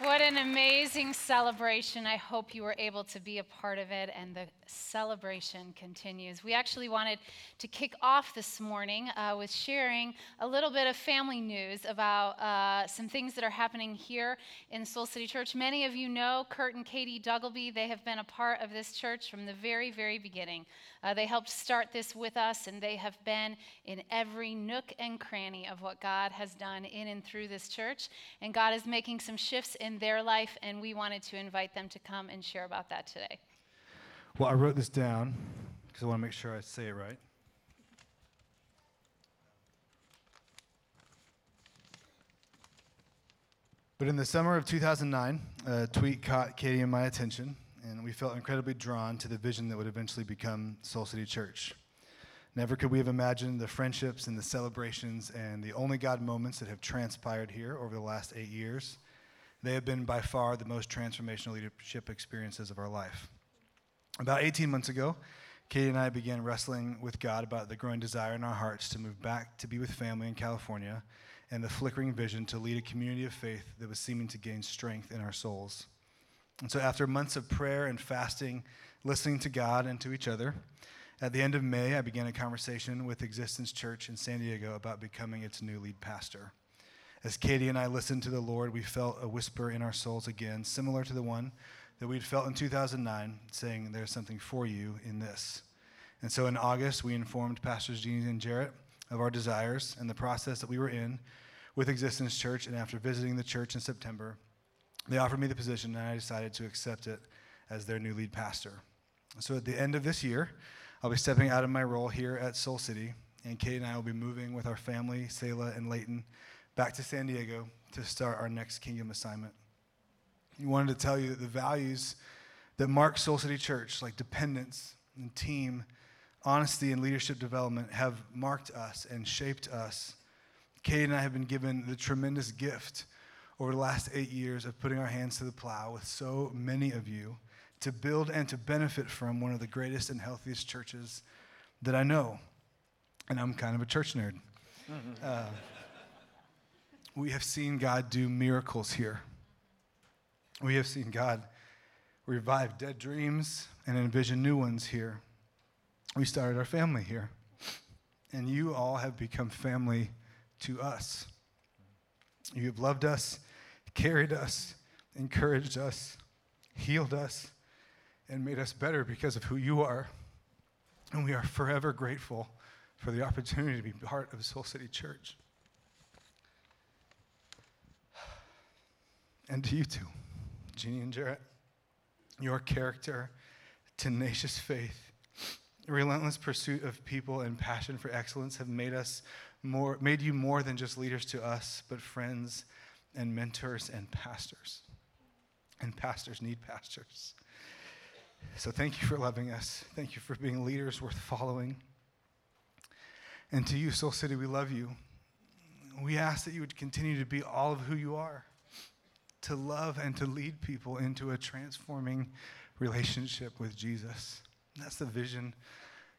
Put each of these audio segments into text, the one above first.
What an amazing celebration. I hope you were able to be a part of it, and the celebration continues. We actually wanted to kick off this morning uh, with sharing a little bit of family news about uh, some things that are happening here in Soul City Church. Many of you know Kurt and Katie Duggleby. They have been a part of this church from the very, very beginning. Uh, they helped start this with us, and they have been in every nook and cranny of what God has done in and through this church. And God is making some shifts in their life, and we wanted to invite them to come and share about that today. Well, I wrote this down because I want to make sure I say it right. But in the summer of 2009, a tweet caught Katie and my attention and we felt incredibly drawn to the vision that would eventually become Soul City Church. Never could we have imagined the friendships and the celebrations and the only God moments that have transpired here over the last eight years. They have been by far the most transformational leadership experiences of our life. About 18 months ago, Katie and I began wrestling with God about the growing desire in our hearts to move back to be with family in California and the flickering vision to lead a community of faith that was seeming to gain strength in our souls. And so, after months of prayer and fasting, listening to God and to each other, at the end of May, I began a conversation with Existence Church in San Diego about becoming its new lead pastor. As Katie and I listened to the Lord, we felt a whisper in our souls again, similar to the one that we'd felt in 2009, saying, There's something for you in this. And so in August, we informed Pastors Jeannie and Jarrett of our desires and the process that we were in with Existence Church. And after visiting the church in September, they offered me the position, and I decided to accept it as their new lead pastor. So at the end of this year, I'll be stepping out of my role here at Soul City, and Katie and I will be moving with our family, Selah and Layton, back to San Diego to start our next kingdom assignment. We wanted to tell you that the values that mark Soul City Church, like dependence and team, honesty, and leadership development, have marked us and shaped us. Kate and I have been given the tremendous gift over the last eight years of putting our hands to the plow with so many of you to build and to benefit from one of the greatest and healthiest churches that I know. And I'm kind of a church nerd. Uh, we have seen God do miracles here. We have seen God revive dead dreams and envision new ones here. We started our family here. And you all have become family to us. You have loved us carried us, encouraged us, healed us, and made us better because of who you are. And we are forever grateful for the opportunity to be part of Soul City Church. And to you too, Jeannie and Jarrett, your character, tenacious faith, relentless pursuit of people, and passion for excellence have made us more, made you more than just leaders to us, but friends and mentors and pastors. And pastors need pastors. So thank you for loving us. Thank you for being leaders worth following. And to you, Soul City, we love you. We ask that you would continue to be all of who you are, to love and to lead people into a transforming relationship with Jesus. That's the vision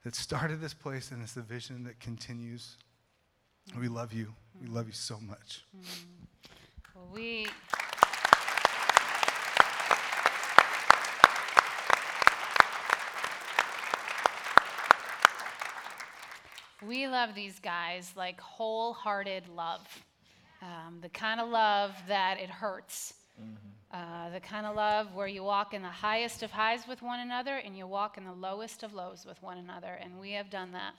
that started this place, and it's the vision that continues. We love you. We love you so much. Mm-hmm. We. We love these guys like wholehearted love. Um, the kind of love that it hurts. Mm-hmm. Uh, the kind of love where you walk in the highest of highs with one another and you walk in the lowest of lows with one another. And we have done that.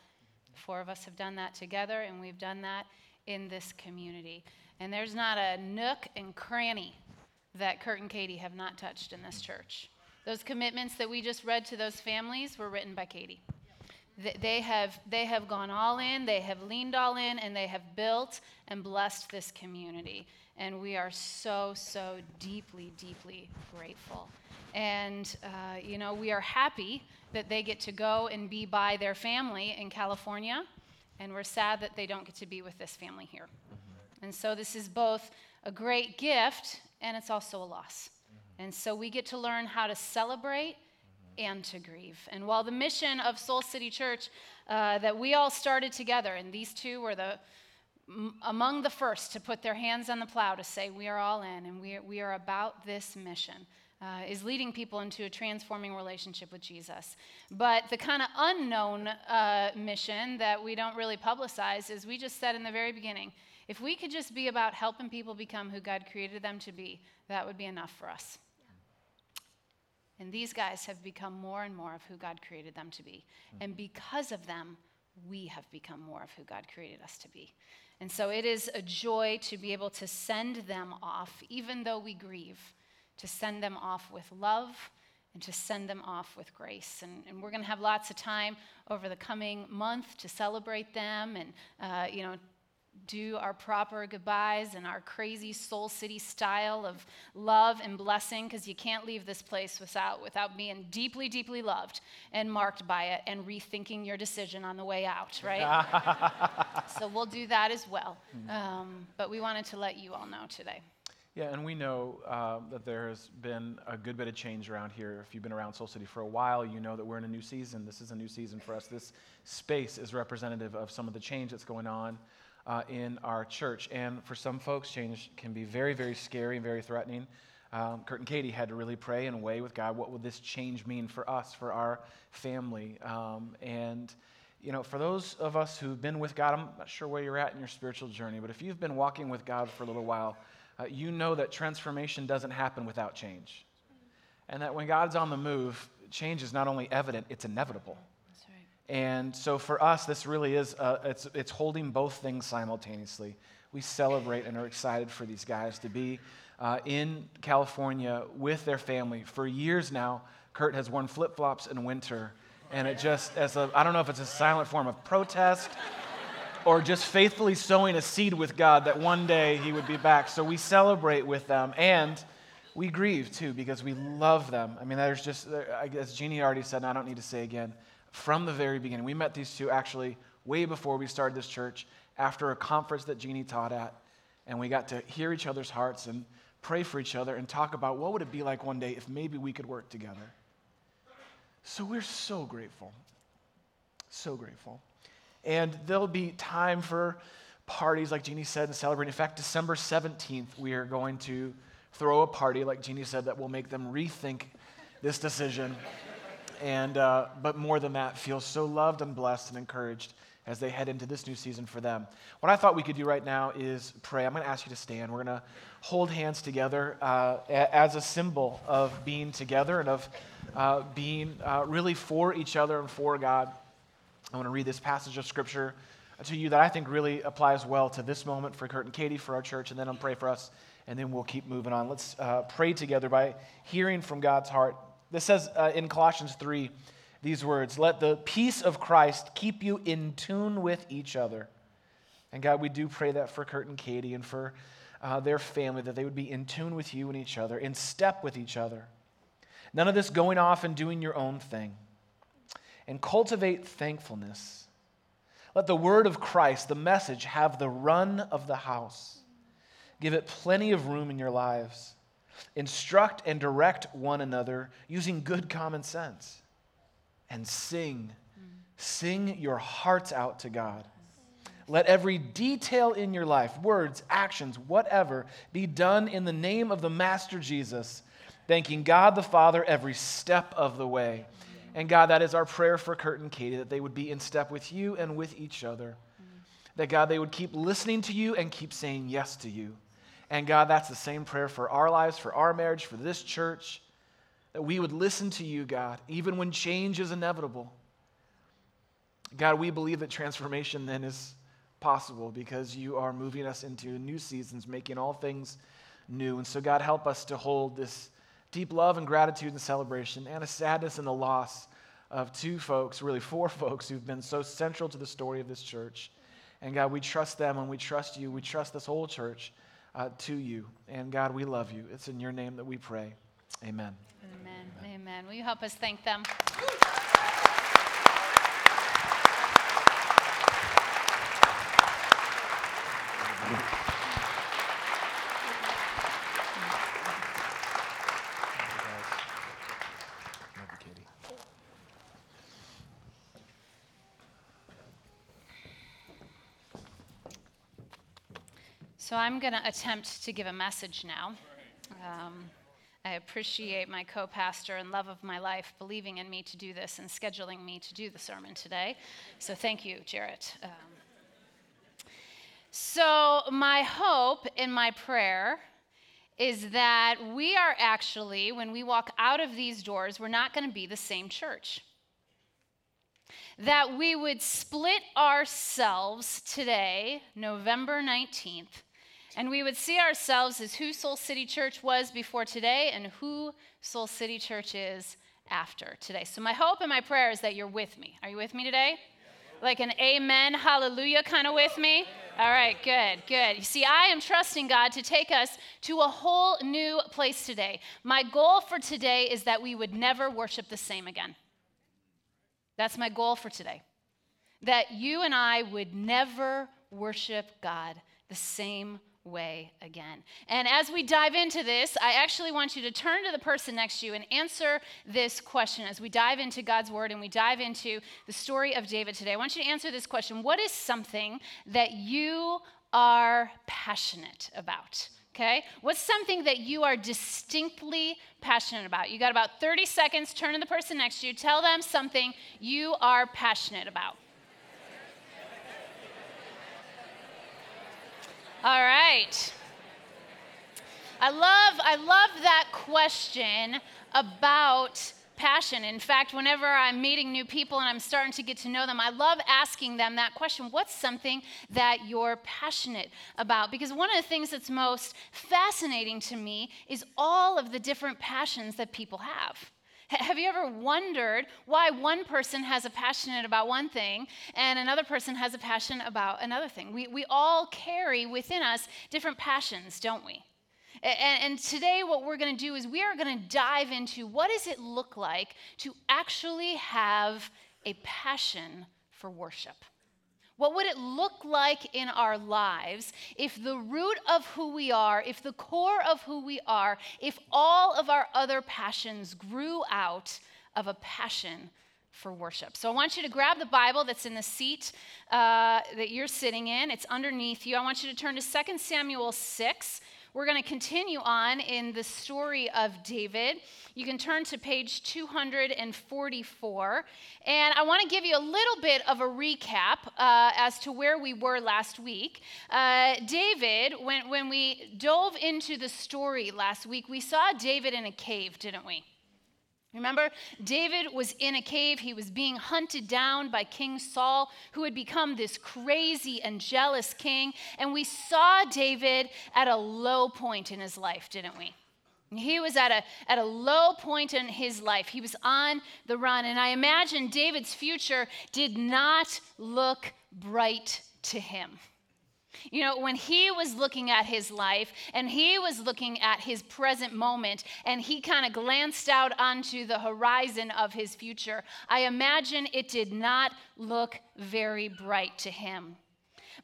The four of us have done that together, and we've done that in this community. And there's not a nook and cranny that Kurt and Katie have not touched in this church. Those commitments that we just read to those families were written by Katie. They have, they have gone all in, they have leaned all in, and they have built and blessed this community. And we are so, so deeply, deeply grateful. And, uh, you know, we are happy that they get to go and be by their family in California. And we're sad that they don't get to be with this family here. And so this is both a great gift and it's also a loss. Mm-hmm. And so we get to learn how to celebrate mm-hmm. And to grieve. And while the mission of Soul City Church uh, that we all started together, and these two were the among the first to put their hands on the plow to say, We are all in and we are, we are about this mission. Uh, is leading people into a transforming relationship with Jesus. But the kind of unknown uh, mission that we don't really publicize is we just said in the very beginning if we could just be about helping people become who God created them to be, that would be enough for us. And these guys have become more and more of who God created them to be. And because of them, we have become more of who God created us to be. And so it is a joy to be able to send them off, even though we grieve, to send them off with love and to send them off with grace. And, and we're going to have lots of time over the coming month to celebrate them and, uh, you know, do our proper goodbyes and our crazy Soul City style of love and blessing because you can't leave this place without, without being deeply, deeply loved and marked by it and rethinking your decision on the way out, right? so we'll do that as well. Um, but we wanted to let you all know today. Yeah, and we know uh, that there has been a good bit of change around here. If you've been around Soul City for a while, you know that we're in a new season. This is a new season for us. This space is representative of some of the change that's going on uh, in our church. And for some folks, change can be very, very scary and very threatening. Um, Kurt and Katie had to really pray and weigh with God what would this change mean for us, for our family. Um, and, you know, for those of us who've been with God, I'm not sure where you're at in your spiritual journey, but if you've been walking with God for a little while, uh, you know that transformation doesn't happen without change. And that when God's on the move, change is not only evident, it's inevitable. And so for us, this really is, uh, it's, it's holding both things simultaneously. We celebrate and are excited for these guys to be uh, in California with their family. For years now, Kurt has worn flip flops in winter. And it just, as a, I don't know if it's a silent form of protest or just faithfully sowing a seed with God that one day he would be back. So we celebrate with them and we grieve too because we love them. I mean, there's just, as Jeannie already said, and I don't need to say again, from the very beginning, we met these two actually way before we started this church after a conference that Jeannie taught at. And we got to hear each other's hearts and pray for each other and talk about what would it be like one day if maybe we could work together. So we're so grateful. So grateful. And there'll be time for parties, like Jeannie said, and celebrate. In fact, December 17th, we are going to throw a party, like Jeannie said, that will make them rethink this decision. And, uh, but more than that, feel so loved and blessed and encouraged as they head into this new season for them. What I thought we could do right now is pray. I'm going to ask you to stand. We're going to hold hands together uh, as a symbol of being together and of uh, being uh, really for each other and for God. I want to read this passage of scripture to you that I think really applies well to this moment for Kurt and Katie, for our church, and then I'll pray for us, and then we'll keep moving on. Let's uh, pray together by hearing from God's heart. This says uh, in Colossians 3 these words Let the peace of Christ keep you in tune with each other. And God, we do pray that for Kurt and Katie and for uh, their family, that they would be in tune with you and each other, in step with each other. None of this going off and doing your own thing and cultivate thankfulness. Let the word of Christ, the message, have the run of the house. Give it plenty of room in your lives. Instruct and direct one another using good common sense. And sing. Sing your hearts out to God. Let every detail in your life, words, actions, whatever, be done in the name of the Master Jesus, thanking God the Father every step of the way. And God, that is our prayer for Kurt and Katie, that they would be in step with you and with each other. That God, they would keep listening to you and keep saying yes to you. And God, that's the same prayer for our lives, for our marriage, for this church, that we would listen to you, God, even when change is inevitable. God, we believe that transformation then is possible because you are moving us into new seasons, making all things new. And so, God, help us to hold this deep love and gratitude and celebration and a sadness and the loss of two folks, really four folks, who've been so central to the story of this church. And God, we trust them and we trust you. We trust this whole church uh, to you. And God, we love you. It's in your name that we pray. Amen. Amen. Amen. Will you help us thank them? So I'm going to attempt to give a message now. Um, I appreciate my co pastor and love of my life believing in me to do this and scheduling me to do the sermon today. So thank you, Jarrett. Um, so, my hope and my prayer is that we are actually, when we walk out of these doors, we're not going to be the same church. That we would split ourselves today, November 19th, and we would see ourselves as who Soul City Church was before today and who Soul City Church is after today. So, my hope and my prayer is that you're with me. Are you with me today? Like an amen, hallelujah kind of with me? All right, good, good. You see, I am trusting God to take us to a whole new place today. My goal for today is that we would never worship the same again. That's my goal for today. That you and I would never worship God the same way again. And as we dive into this, I actually want you to turn to the person next to you and answer this question as we dive into God's word and we dive into the story of David today. I want you to answer this question What is something that you are passionate about? Okay? What's something that you are distinctly passionate about? You got about 30 seconds. Turn to the person next to you. Tell them something you are passionate about. All right. I love, I love that question about passion. In fact, whenever I'm meeting new people and I'm starting to get to know them, I love asking them that question What's something that you're passionate about? Because one of the things that's most fascinating to me is all of the different passions that people have. Have you ever wondered why one person has a passion about one thing and another person has a passion about another thing? We, we all carry within us different passions, don't we? And, and today, what we're going to do is we are going to dive into what does it look like to actually have a passion for worship. What would it look like in our lives if the root of who we are, if the core of who we are, if all of our other passions grew out of a passion for worship? So I want you to grab the Bible that's in the seat uh, that you're sitting in, it's underneath you. I want you to turn to 2 Samuel 6. We're going to continue on in the story of David. You can turn to page 244. And I want to give you a little bit of a recap uh, as to where we were last week. Uh, David, when, when we dove into the story last week, we saw David in a cave, didn't we? Remember, David was in a cave. He was being hunted down by King Saul, who had become this crazy and jealous king. And we saw David at a low point in his life, didn't we? He was at a, at a low point in his life. He was on the run. And I imagine David's future did not look bright to him. You know, when he was looking at his life and he was looking at his present moment and he kind of glanced out onto the horizon of his future, I imagine it did not look very bright to him.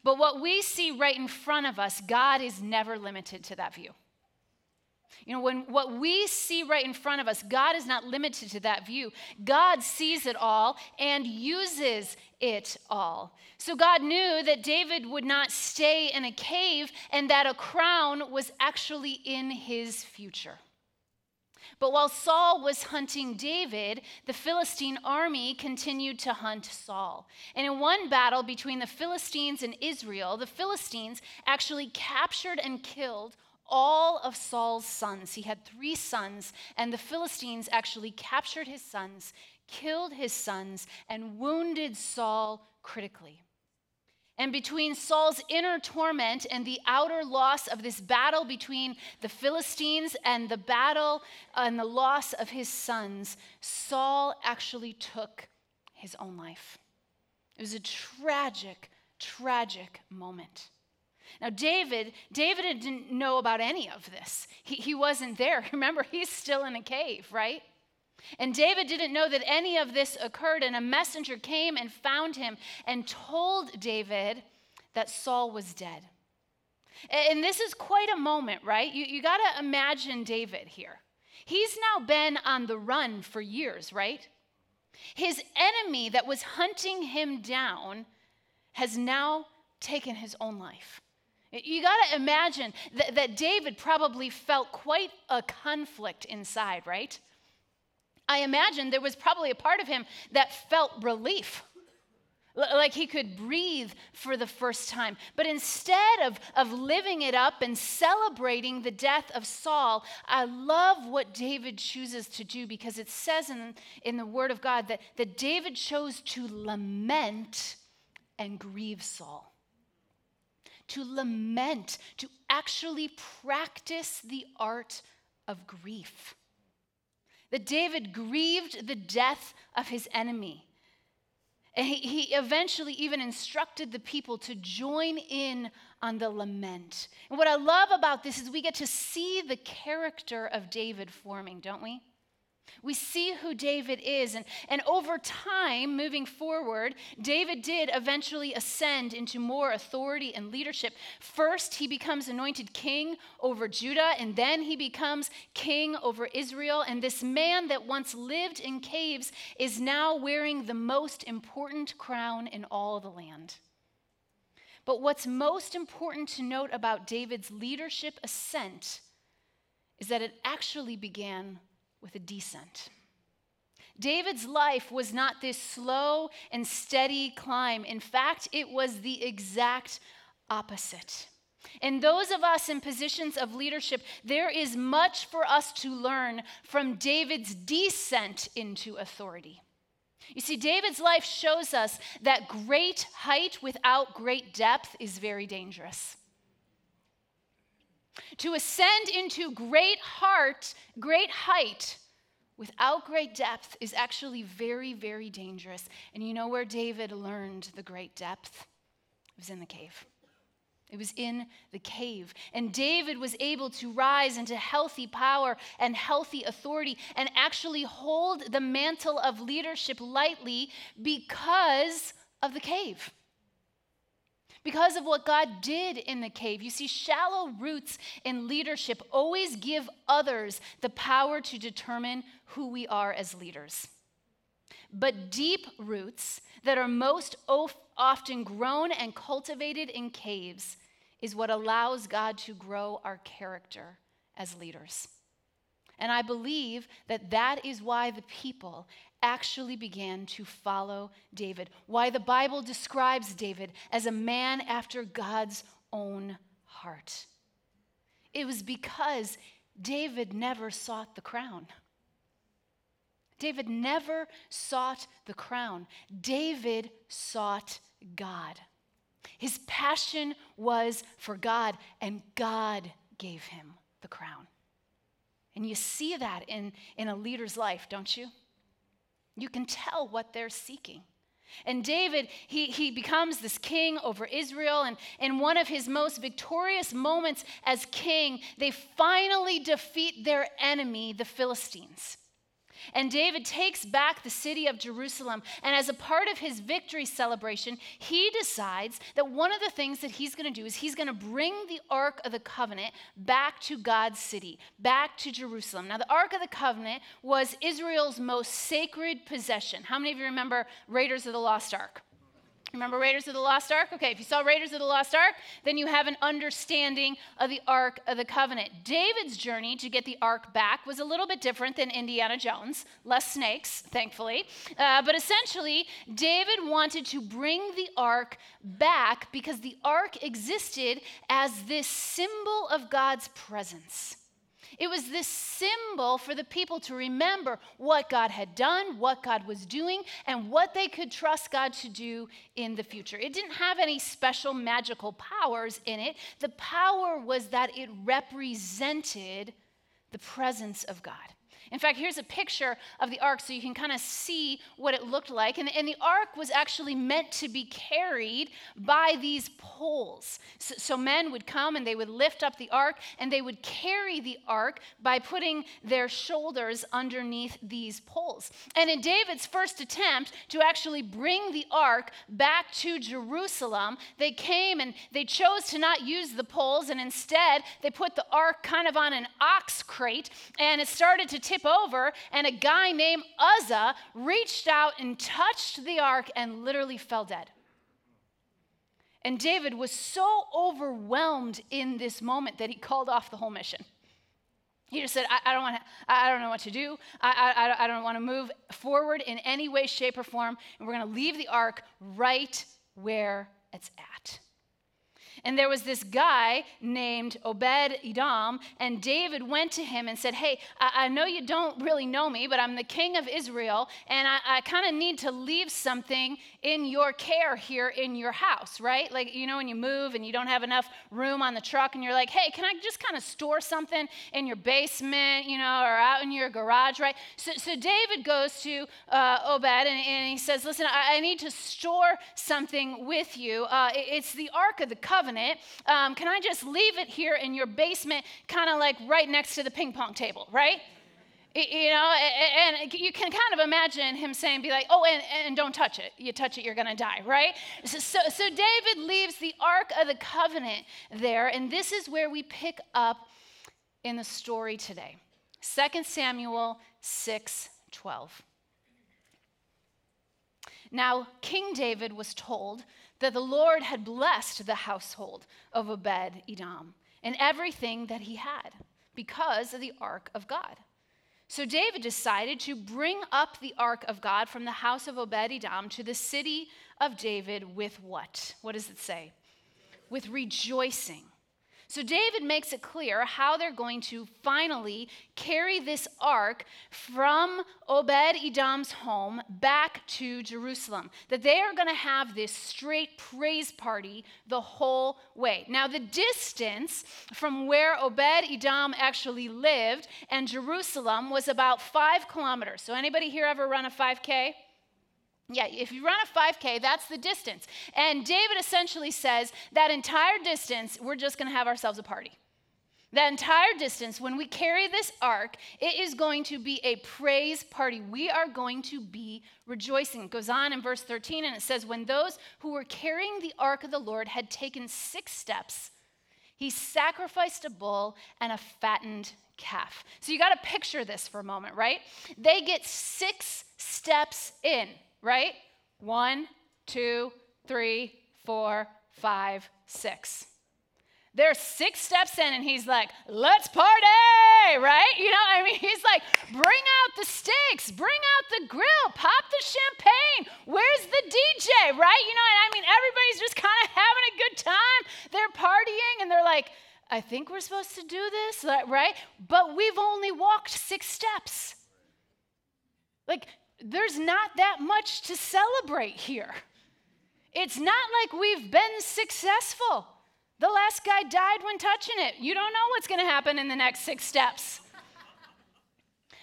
But what we see right in front of us, God is never limited to that view. You know, when what we see right in front of us, God is not limited to that view. God sees it all and uses it all. So God knew that David would not stay in a cave and that a crown was actually in his future. But while Saul was hunting David, the Philistine army continued to hunt Saul. And in one battle between the Philistines and Israel, the Philistines actually captured and killed all of Saul's sons. He had three sons, and the Philistines actually captured his sons, killed his sons, and wounded Saul critically. And between Saul's inner torment and the outer loss of this battle between the Philistines and the battle uh, and the loss of his sons, Saul actually took his own life. It was a tragic, tragic moment. Now, David, David didn't know about any of this. He, he wasn't there. Remember, he's still in a cave, right? And David didn't know that any of this occurred, and a messenger came and found him and told David that Saul was dead. And this is quite a moment, right? You, you got to imagine David here. He's now been on the run for years, right? His enemy that was hunting him down has now taken his own life. You got to imagine that, that David probably felt quite a conflict inside, right? I imagine there was probably a part of him that felt relief like he could breathe for the first time. But instead of, of living it up and celebrating the death of Saul, I love what David chooses to do because it says in, in the Word of God that, that David chose to lament and grieve Saul. To lament, to actually practice the art of grief. That David grieved the death of his enemy and he, he eventually even instructed the people to join in on the lament. And what I love about this is we get to see the character of David forming, don't we? We see who David is. And, and over time, moving forward, David did eventually ascend into more authority and leadership. First, he becomes anointed king over Judah, and then he becomes king over Israel. And this man that once lived in caves is now wearing the most important crown in all the land. But what's most important to note about David's leadership ascent is that it actually began with a descent. David's life was not this slow and steady climb. In fact, it was the exact opposite. And those of us in positions of leadership, there is much for us to learn from David's descent into authority. You see, David's life shows us that great height without great depth is very dangerous. To ascend into great heart, great height, without great depth is actually very, very dangerous. And you know where David learned the great depth? It was in the cave. It was in the cave. And David was able to rise into healthy power and healthy authority and actually hold the mantle of leadership lightly because of the cave because of what God did in the cave. You see, shallow roots in leadership always give others the power to determine who we are as leaders. But deep roots that are most often grown and cultivated in caves is what allows God to grow our character as leaders. And I believe that that is why the people actually began to follow David, why the Bible describes David as a man after God's own heart. It was because David never sought the crown. David never sought the crown. David sought God. His passion was for God, and God gave him the crown. And you see that in, in a leader's life, don't you? You can tell what they're seeking. And David, he, he becomes this king over Israel. And in one of his most victorious moments as king, they finally defeat their enemy, the Philistines. And David takes back the city of Jerusalem. And as a part of his victory celebration, he decides that one of the things that he's going to do is he's going to bring the Ark of the Covenant back to God's city, back to Jerusalem. Now, the Ark of the Covenant was Israel's most sacred possession. How many of you remember Raiders of the Lost Ark? Remember Raiders of the Lost Ark? Okay, if you saw Raiders of the Lost Ark, then you have an understanding of the Ark of the Covenant. David's journey to get the Ark back was a little bit different than Indiana Jones, less snakes, thankfully. Uh, but essentially, David wanted to bring the Ark back because the Ark existed as this symbol of God's presence. It was this symbol for the people to remember what God had done, what God was doing, and what they could trust God to do in the future. It didn't have any special magical powers in it. The power was that it represented the presence of God. In fact, here's a picture of the ark so you can kind of see what it looked like. And, and, the ark was actually meant to be carried by these poles. So, so, men would come and they would lift up the ark and they would carry the ark by putting their shoulders underneath these poles. And in David's first attempt to actually bring the ark back to Jerusalem, they came and they chose to not use the poles and instead they put the ark kind of on an ox crate and it started to tip over, and a guy named Uzzah reached out and touched the ark and literally fell dead. And David was so overwhelmed in this moment that he called off the whole mission. He just said, I, I don't I, I don't know what to do. I, I, I don't want to move forward in any way, shape, or form. And we're going to leave the ark right where it's at. And there was this guy named Obed Edom, and David went to him and said, Hey, I, I know you don't really know me, but I'm the king of Israel, and I, I kind of need to leave something in your care here in your house, right? Like, you know, when you move and you don't have enough room on the truck, and you're like, Hey, can I just kind of store something in your basement, you know, or out in your garage, right? So, so David goes to uh, Obed and, and, he says, Listen, I, I, need to store something with you. Uh, it, it's the Ark of the Covenant covenant, um, can I just leave it here in your basement, kind of like right next to the ping pong table, right? You know, and you can kind of imagine him saying, be like, oh, and, and don't touch it. You touch it, you're going to die, right? So, so, so David leaves the Ark of the Covenant there, and this is where we pick up in the story today 2 Samuel 6 12. Now, King David was told that the Lord had blessed the household of Obed Edom and everything that he had because of the ark of God. So David decided to bring up the ark of God from the house of Obed Edom to the city of David with what? What does it say? With rejoicing. So David makes it clear how they're going to finally carry this ark from Obed Edom's home back to Jerusalem. That they are going to have this straight praise party the whole way. Now, the distance from where Obed Edom actually lived and Jerusalem was about five kilometers. So, anybody here ever run a 5K? Yeah, if you run a 5K, that's the distance. And David essentially says that entire distance, we're just going to have ourselves a party. That entire distance, when we carry this ark, it is going to be a praise party. We are going to be rejoicing. It goes on in verse 13, and it says, When those who were carrying the ark of the Lord had taken six steps, he sacrificed a bull and a fattened calf. So you got to picture this for a moment, right? They get six steps in right? One, two, three, four, five, six. There's six steps in, and he's like, let's party, right? You know, I mean, he's like, bring out the steaks, bring out the grill, pop the champagne. Where's the DJ, right? You know, and I mean, everybody's just kind of having a good time. They're partying, and they're like, I think we're supposed to do this, right? But we've only walked six steps. Like, there's not that much to celebrate here. It's not like we've been successful. The last guy died when touching it. You don't know what's going to happen in the next six steps.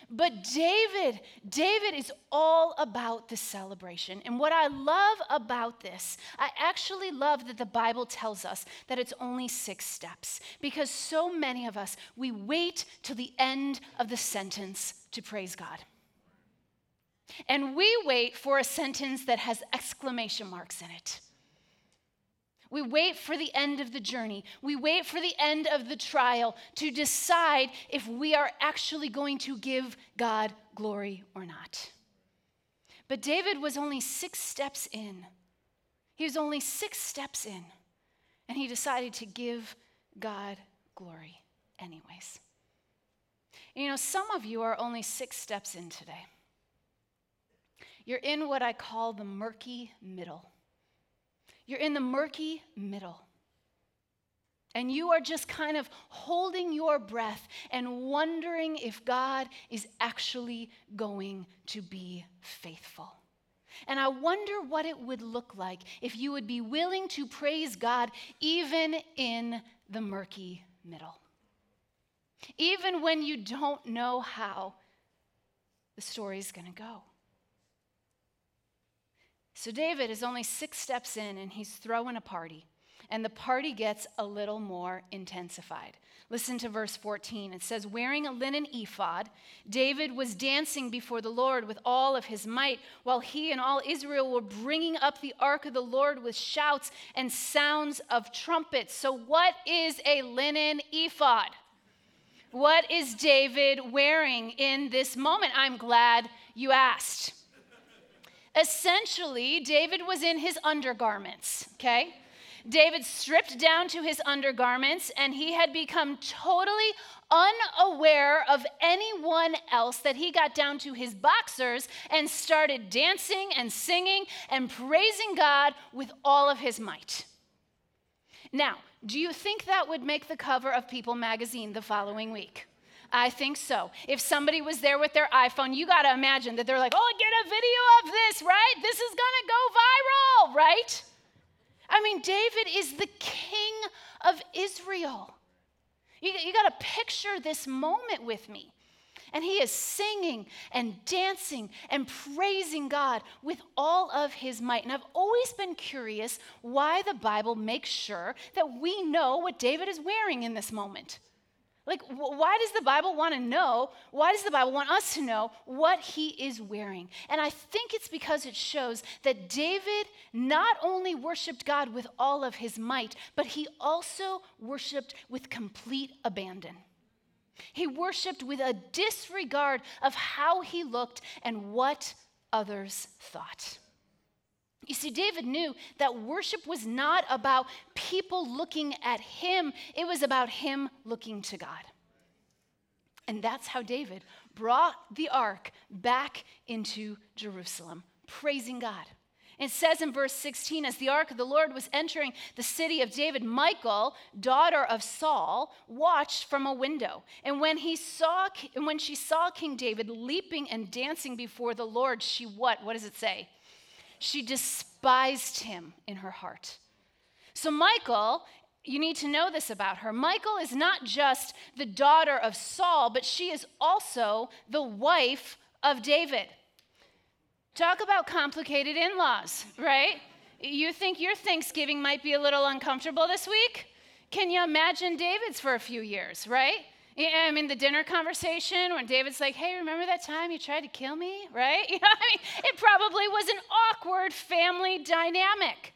But David, David is all about the celebration. And what I love about this, I actually love that the Bible tells us that it's only six steps because so many of us, we wait till the end of the sentence to praise God. And we wait for a sentence that has exclamation marks in it. We wait for the end of the journey. We wait for the end of the trial to decide if we are actually going to give God glory or not. But David was only six steps in. He was only six steps in, and he decided to give God glory anyways. You know, some of you are only six steps in today. You're in what I call the murky middle. You're in the murky middle. And you are just kind of holding your breath and wondering if God is actually going to be faithful. And I wonder what it would look like if you would be willing to praise God even in the murky middle. Even when you don't know how the story is going to go. So David is only six steps in and he's throwing a party. And the party gets a little more intensified. Listen to verse 14. It says, Wearing a linen ephod, David was dancing before the Lord with all of his might, while he and all Israel were bringing up the ark of the Lord with shouts and sounds of trumpets. So, what is a linen ephod? What is David wearing in this moment? I'm glad you asked. Essentially, David was in his undergarments, okay? David stripped down to his undergarments, and he had become totally unaware of anyone else that he got down to his boxers and started dancing and singing and praising God with all of his might. Now, do you think that would make the cover of People magazine the following week? I think so. If somebody was there with their iPhone, you got to imagine that they're like, oh, get a video of this, right? This is going to go viral, right? I mean, David is the king of Israel. You, you got to picture this moment with me. And he is singing and dancing and praising God with all of his might. And I've always been curious why the Bible makes sure that we know what David is wearing in this moment. Like, why does the Bible want to know? Why does the Bible want us to know what he is wearing? And I think it's because it shows that David not only worshiped God with all of his might, but he also worshiped with complete abandon. He worshiped with a disregard of how he looked and what others thought. You see, David knew that worship was not about people looking at him, it was about him looking to God. And that's how David brought the ark back into Jerusalem, praising God. It says in verse 16, as the ark of the Lord was entering the city of David, Michal, daughter of Saul, watched from a window. And when he saw and when she saw King David leaping and dancing before the Lord, she what? What does it say? She despised him in her heart. So, Michal, you need to know this about her. Michal is not just the daughter of Saul, but she is also the wife of David. Talk about complicated in laws, right? You think your Thanksgiving might be a little uncomfortable this week? Can you imagine David's for a few years, right? I mean, the dinner conversation when David's like, hey, remember that time you tried to kill me, right? You know, I mean, it probably was an awkward family dynamic.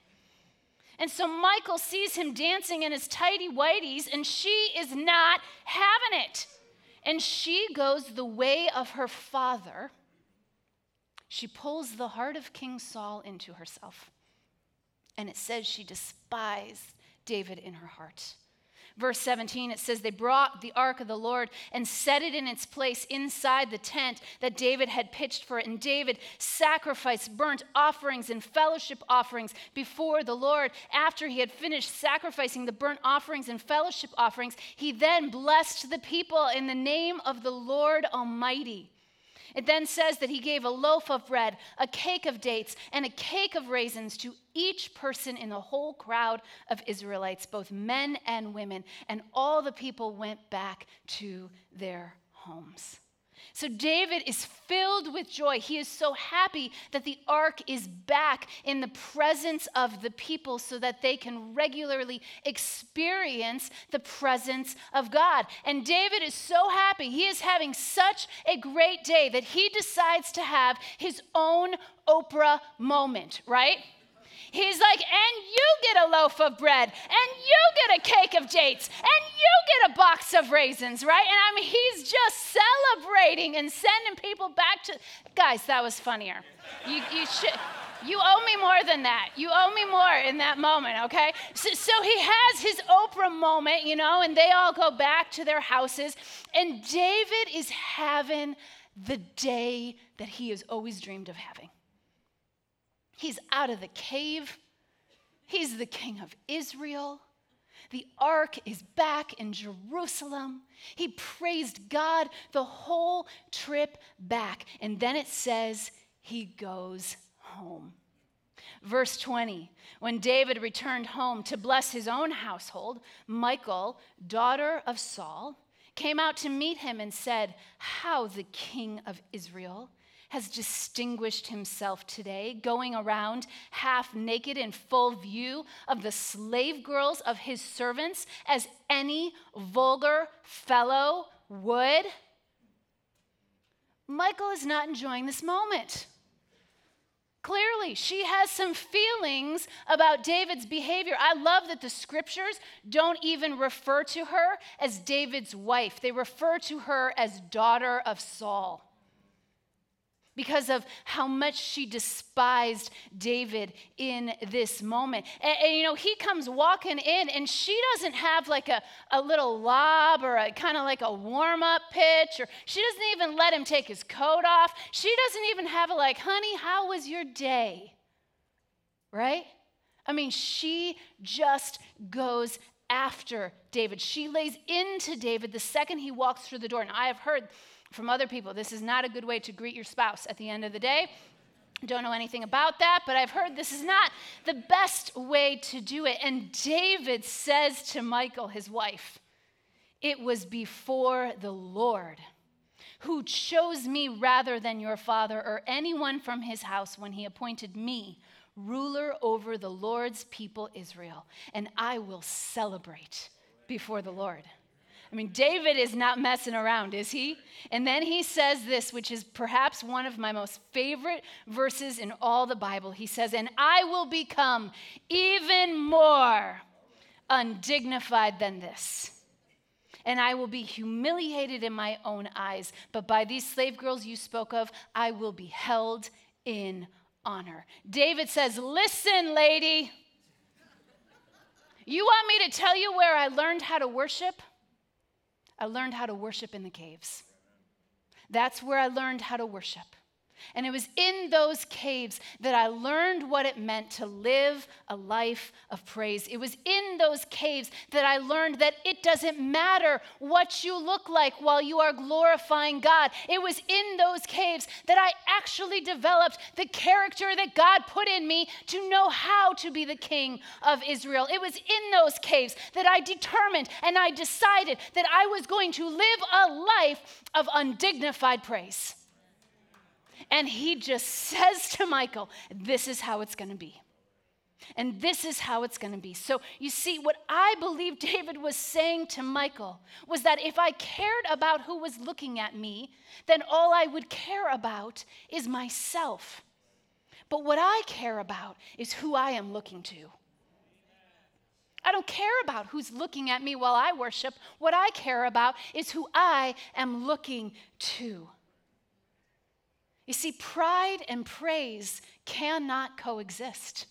And so Michal sees him dancing in his tidy whities, and she is not having it. And she goes the way of her father. She pulls the heart of King Saul into herself. And it says she despised David in her heart verse 17, it says, They brought the ark of the Lord and set it in its place inside the tent that David had pitched for it. And David sacrificed burnt offerings and fellowship offerings before the Lord. After he had finished sacrificing the burnt offerings and fellowship offerings, he then blessed the people in the name of the Lord Almighty. It then says that he gave a loaf of bread, a cake of dates, and a cake of raisins to each person in the whole crowd of Israelites, both men and women, and all the people went back to their homes. So David is filled with joy. He is so happy that the ark is back in the presence of the people so that they can regularly experience the presence of God. And David is so happy. He is having such a great day that he decides to have his own Oprah moment, right? He's like, and you get a loaf of bread, and you get a cake of dates, and you get a box of raisins, right? And I mean, he's just celebrating and sending people back to. Guys, that was funnier. You, you should. You owe me more than that. You owe me more in that moment, okay? So, so, he has his Oprah moment, you know, and they all go back to their houses. And David is having the day that he has always dreamed of having. He's out of the cave. He's the king of Israel. The ark is back in Jerusalem. He praised God the whole trip back. And then it says he goes home. Verse 20 When David returned home to bless his own household, Michal, daughter of Saul, came out to meet him and said, How the king of Israel has distinguished himself today, going around half naked in full view of the slave girls of his servants as any vulgar fellow would. Michal is not enjoying this moment. Clearly, she has some feelings about David's behavior. I love that the scriptures don't even refer to her as David's wife, they refer to her as daughter of Saul. Because of how much she despised David in this moment. And, and, you know, he comes walking in, and she doesn't have like a, a little lob or a kind of like a warm up pitch, or she doesn't even let him take his coat off. She doesn't even have a like, honey, how was your day? Right? I mean, she just goes after David. She lays into David the second he walks through the door. And I have heard from other people this is not a good way to greet your spouse at the end of the day. Don't know anything about that, but I've heard this is not the best way to do it. And David says to Michal, his wife, It was before the Lord who chose me rather than your father or anyone from his house when he appointed me ruler over the Lord's people Israel, and I will celebrate before the Lord. I mean, David is not messing around, is he? And then he says this, which is perhaps one of my most favorite verses in all the Bible. He says, And I will become even more undignified than this. And I will be humiliated in my own eyes. But by these slave girls you spoke of, I will be held in honor. David says, Listen, lady, you want me to tell you where I learned how to worship? I learned how to worship in the caves. That's where I learned how to worship. And it was in those caves that I learned what it meant to live a life of praise. It was in those caves that I learned that it doesn't matter what you look like while you are glorifying God. It was in those caves that I actually developed the character that God put in me to know how to be the king of Israel. It was in those caves that I determined and I decided that I was going to live a life of undignified praise. And he just says to Michal, This is how it's going to be. And this is how it's going to be. So, you see, what I believe David was saying to Michal was that if I cared about who was looking at me, then all I would care about is myself. But what I care about is who I am looking to. I don't care about who's looking at me while I worship. What I care about is who I am looking to. You see, pride and praise cannot coexist.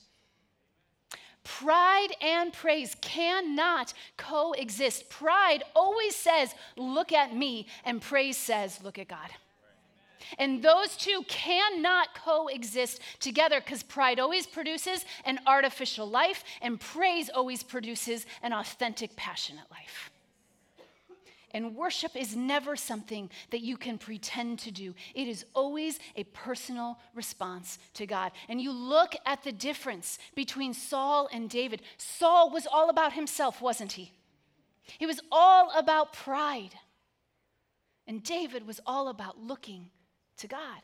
Pride and praise cannot coexist. Pride always says, Look at me, and praise says, Look at God. And those two cannot coexist together because pride always produces an artificial life, and praise always produces an authentic, passionate life. And worship is never something that you can pretend to do. It is always a personal response to God. And you look at the difference between Saul and David. Saul was all about himself, wasn't he? He was all about pride. And David was all about looking to God.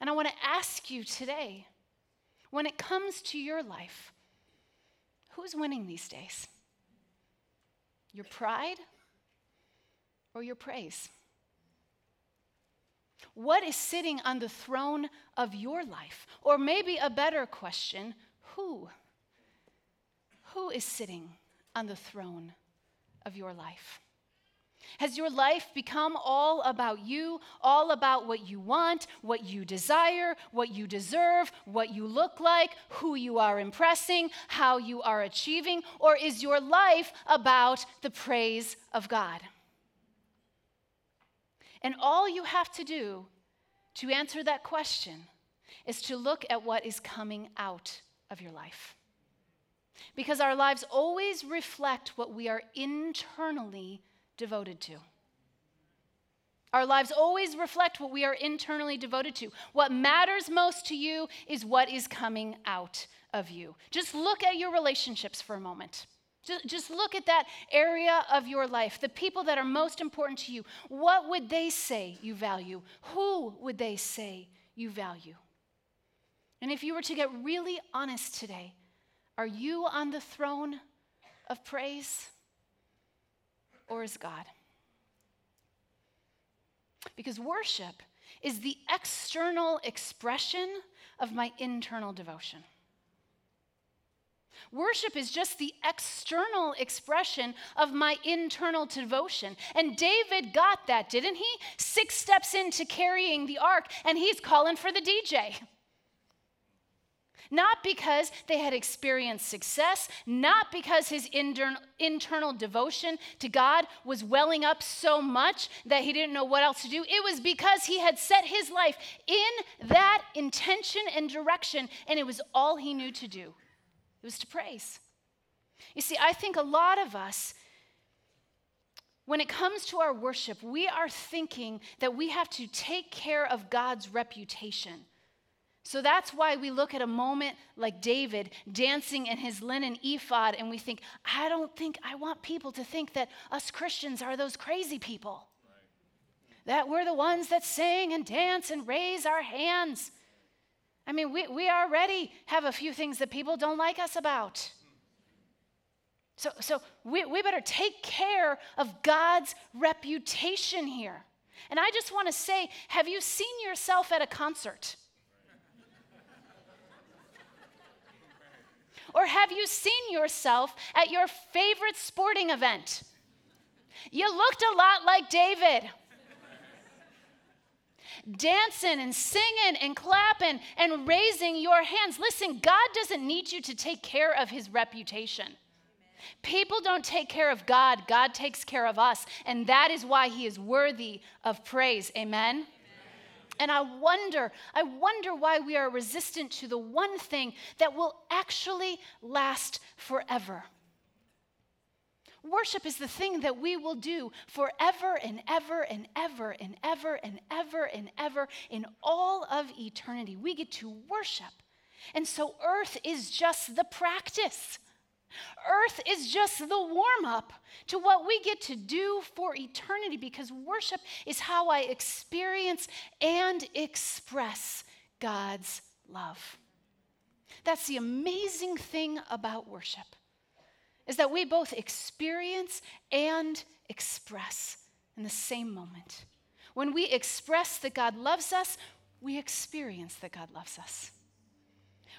And I want to ask you today when it comes to your life, who's winning these days? Your pride? Or your praise? What is sitting on the throne of your life? Or maybe a better question who? Who is sitting on the throne of your life? Has your life become all about you, all about what you want, what you desire, what you deserve, what you look like, who you are impressing, how you are achieving? Or is your life about the praise of God? And all you have to do to answer that question is to look at what is coming out of your life. Because our lives always reflect what we are internally devoted to. Our lives always reflect what we are internally devoted to. What matters most to you is what is coming out of you. Just look at your relationships for a moment. Just, look at that area of your life, the people that are most important to you. What would they say you value? Who would they say you value? And if you were to get really honest today, are you on the throne of praise or is God? Because worship is the external expression of my internal devotion. Worship is just the external expression of my internal devotion. And David got that, didn't he? Six steps into carrying the ark, and he's calling for the DJ. Not because they had experienced success, not because his inter- internal devotion to God was welling up so much that he didn't know what else to do. It was because he had set his life in that intention and direction, and it was all he knew to do. It was to praise. You see, I think a lot of us, when it comes to our worship, we are thinking that we have to take care of God's reputation. So that's why we look at a moment like David dancing in his linen ephod and we think, I don't think I want people to think that us Christians are those crazy people. Right. That we're the ones that sing and dance and raise our hands. I mean, we, we already have a few things that people don't like us about. So, so we, we better take care of God's reputation here. And I just want to say have you seen yourself at a concert? Or have you seen yourself at your favorite sporting event? You looked a lot like David. Dancing and singing and clapping and raising your hands. Listen, God doesn't need you to take care of his reputation. People don't take care of God, God takes care of us. And that is why he is worthy of praise. Amen. And I wonder, I wonder why we are resistant to the one thing that will actually last forever. Worship is the thing that we will do forever and ever and ever and ever and ever and ever in all of eternity. We get to worship. And so earth is just the practice. Earth is just the warm up to what we get to do for eternity because worship is how I experience and express God's love. That's the amazing thing about worship is that we both experience and express in the same moment. When we express that God loves us, we experience that God loves us.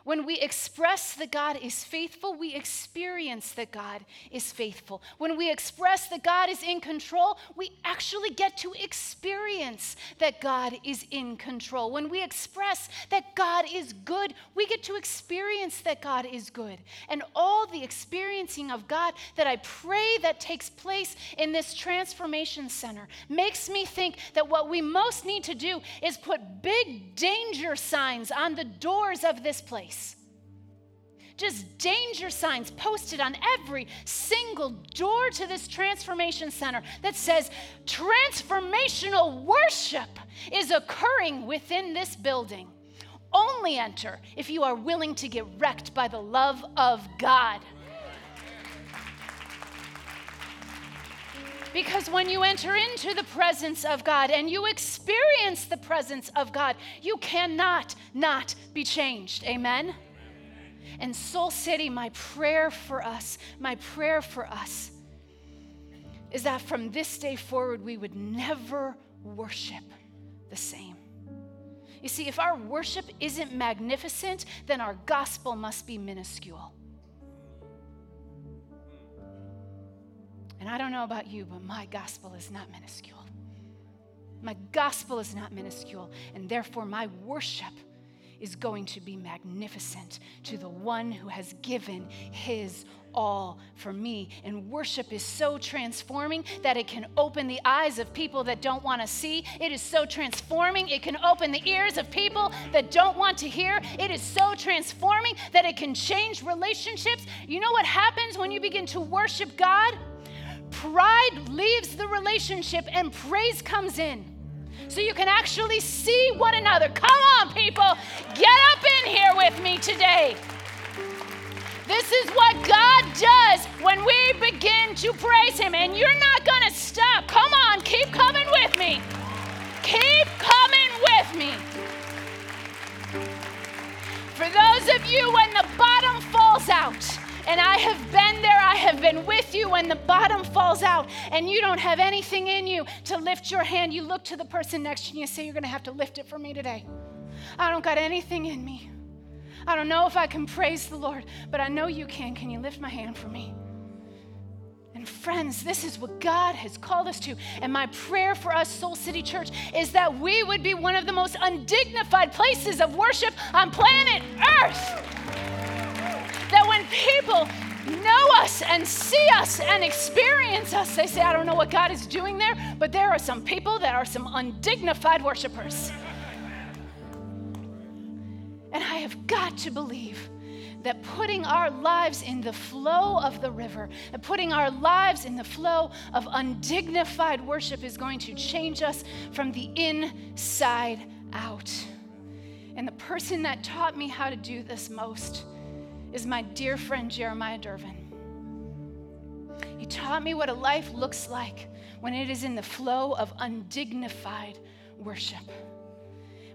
When we express that God is faithful, we experience that God is faithful. When we express that God is in control, we actually get to experience that God is in control. When we express that God is good, we get to experience that God is good. And all the experiencing of God that I pray that takes place in this transformation center makes me think that what we most need to do is put big danger signs on the doors of this place just danger signs posted on every single door to this transformation center that says transformational worship is occurring within this building. Only enter if you are willing to get wrecked by the love of God. Because when you enter into the presence of God and you experience the presence of God, you cannot not be changed. Amen? And Soul City, my prayer for us, my prayer for us is that from this day forward, we would never worship the same. You see, if our worship isn't magnificent, then our gospel must be minuscule. And I don't know about you, but my gospel is not minuscule. My gospel is not minuscule, and therefore my worship is going to be magnificent to the one who has given his all for me. And worship is so transforming that it can open the eyes of people that don't want to see. It is so transforming, it can open the ears of people that don't want to hear. It is so transforming that it can change relationships. You know what happens when you begin to worship God? Pride leaves the relationship and praise comes in so you can actually see one another. Come on, people, get up in here with me today. This is what God does when we begin to praise Him, and you're not going to stop. Come on, keep coming with me. Keep coming with me. For those of you when the bottom falls out, and I have been there, I have been with you when the bottom falls out and you don't have anything in you to lift your hand. You look to the person next to you and say, You're going to have to lift it for me today. I don't got anything in me. I don't know if I can praise the Lord, but I know you can. Can you lift my hand for me? And friends, this is what God has called us to. And my prayer for us, Soul City Church, is that we would be one of the most undignified places of worship on planet Earth. That when people know us and see us and experience us, they say, I don't know what God is doing there, but there are some people that are some undignified worshipers. And I have got to believe that putting our lives in the flow of the river, and putting our lives in the flow of undignified worship is going to change us from the inside out. And the person that taught me how to do this most is my dear friend Jeremiah Dervin. He taught me what a life looks like when it is in the flow of undignified worship.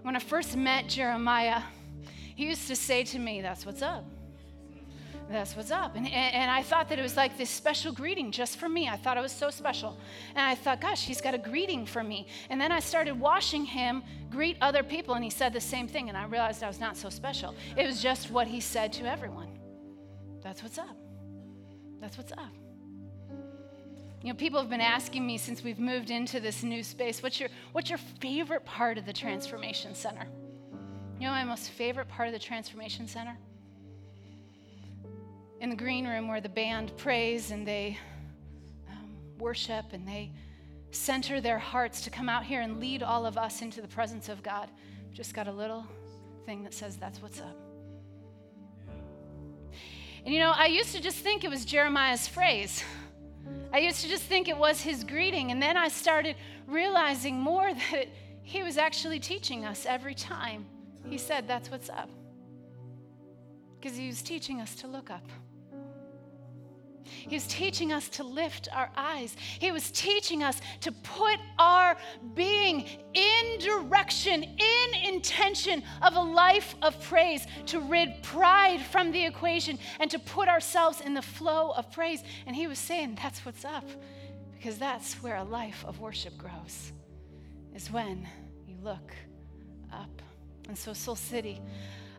When I first met Jeremiah, he used to say to me, That's what's up. That's what's up. And, and, and, I thought that it was like this special greeting just for me. I thought it was so special. And I thought, gosh, he's got a greeting for me. And then I started watching him greet other people, and he said the same thing. And I realized I was not so special. It was just what he said to everyone. That's what's up. That's what's up. You know, people have been asking me since we've moved into this new space, what's your, what's your favorite part of the Transformation Center? You know, my most favorite part of the Transformation Center? In the green room where the band prays and they um, worship and they center their hearts to come out here and lead all of us into the presence of God. Just got a little thing that says, That's what's up. And you know, I used to just think it was Jeremiah's phrase. I used to just think it was his greeting. And then I started realizing more that he was actually teaching us every time he said, That's what's up. Because he was teaching us to look up. He was teaching us to lift our eyes. He was teaching us to put our being in direction, in intention of a life of praise, to rid pride from the equation and to put ourselves in the flow of praise. And he was saying, That's what's up, because that's where a life of worship grows, is when you look up. And so, Soul City,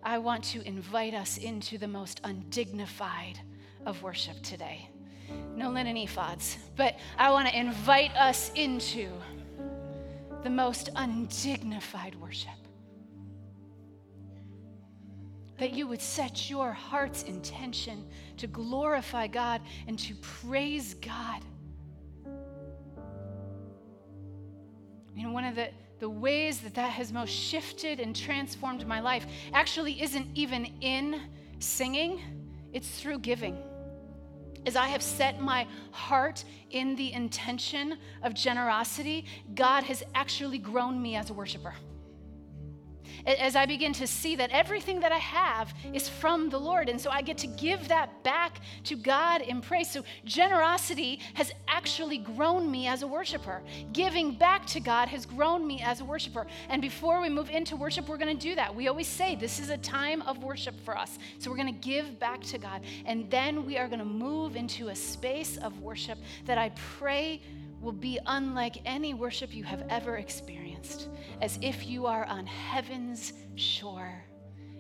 I want to invite us into the most undignified of worship today. No linen ephods, but I want to invite us into the most undignified worship. That you would set your heart's intention to glorify God and to praise God. You know, one of the, the ways that that has most shifted and transformed my life actually isn't even in singing, it's through giving as I have set my heart in the intention of generosity, God has actually grown me as a worshiper as I begin to see that everything that I have is from the Lord. And so I get to give that back to God in praise. So generosity has actually grown me as a worshiper. Giving back to God has grown me as a worshiper. And before we move into worship, we're going to do that. We always say this is a time of worship for us. So we're going to give back to God. And then we are going to move into a space of worship that I pray will be unlike any worship you have ever experienced, as if you are on heaven's shore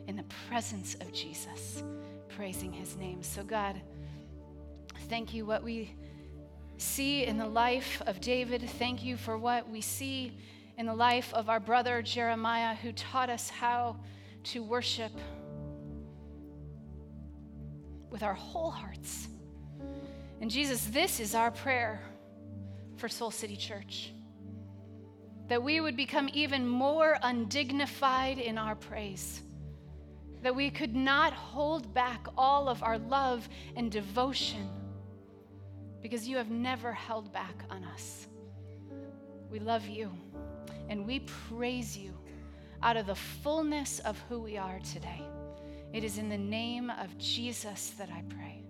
in the presence of Jesus, praising his name. So, God, thank you what we see in the life of David. Thank you for what we see in the life of our brother Jeremiah, who taught us how to worship with our whole hearts. And Jesus, this is our prayer for Soul City Church. That we would become even more undignified in our praise. That we could not hold back all of our love and devotion because you have never held back on us. We love you and we praise you out of the fullness of who we are today. It is in the name of Jesus that I pray.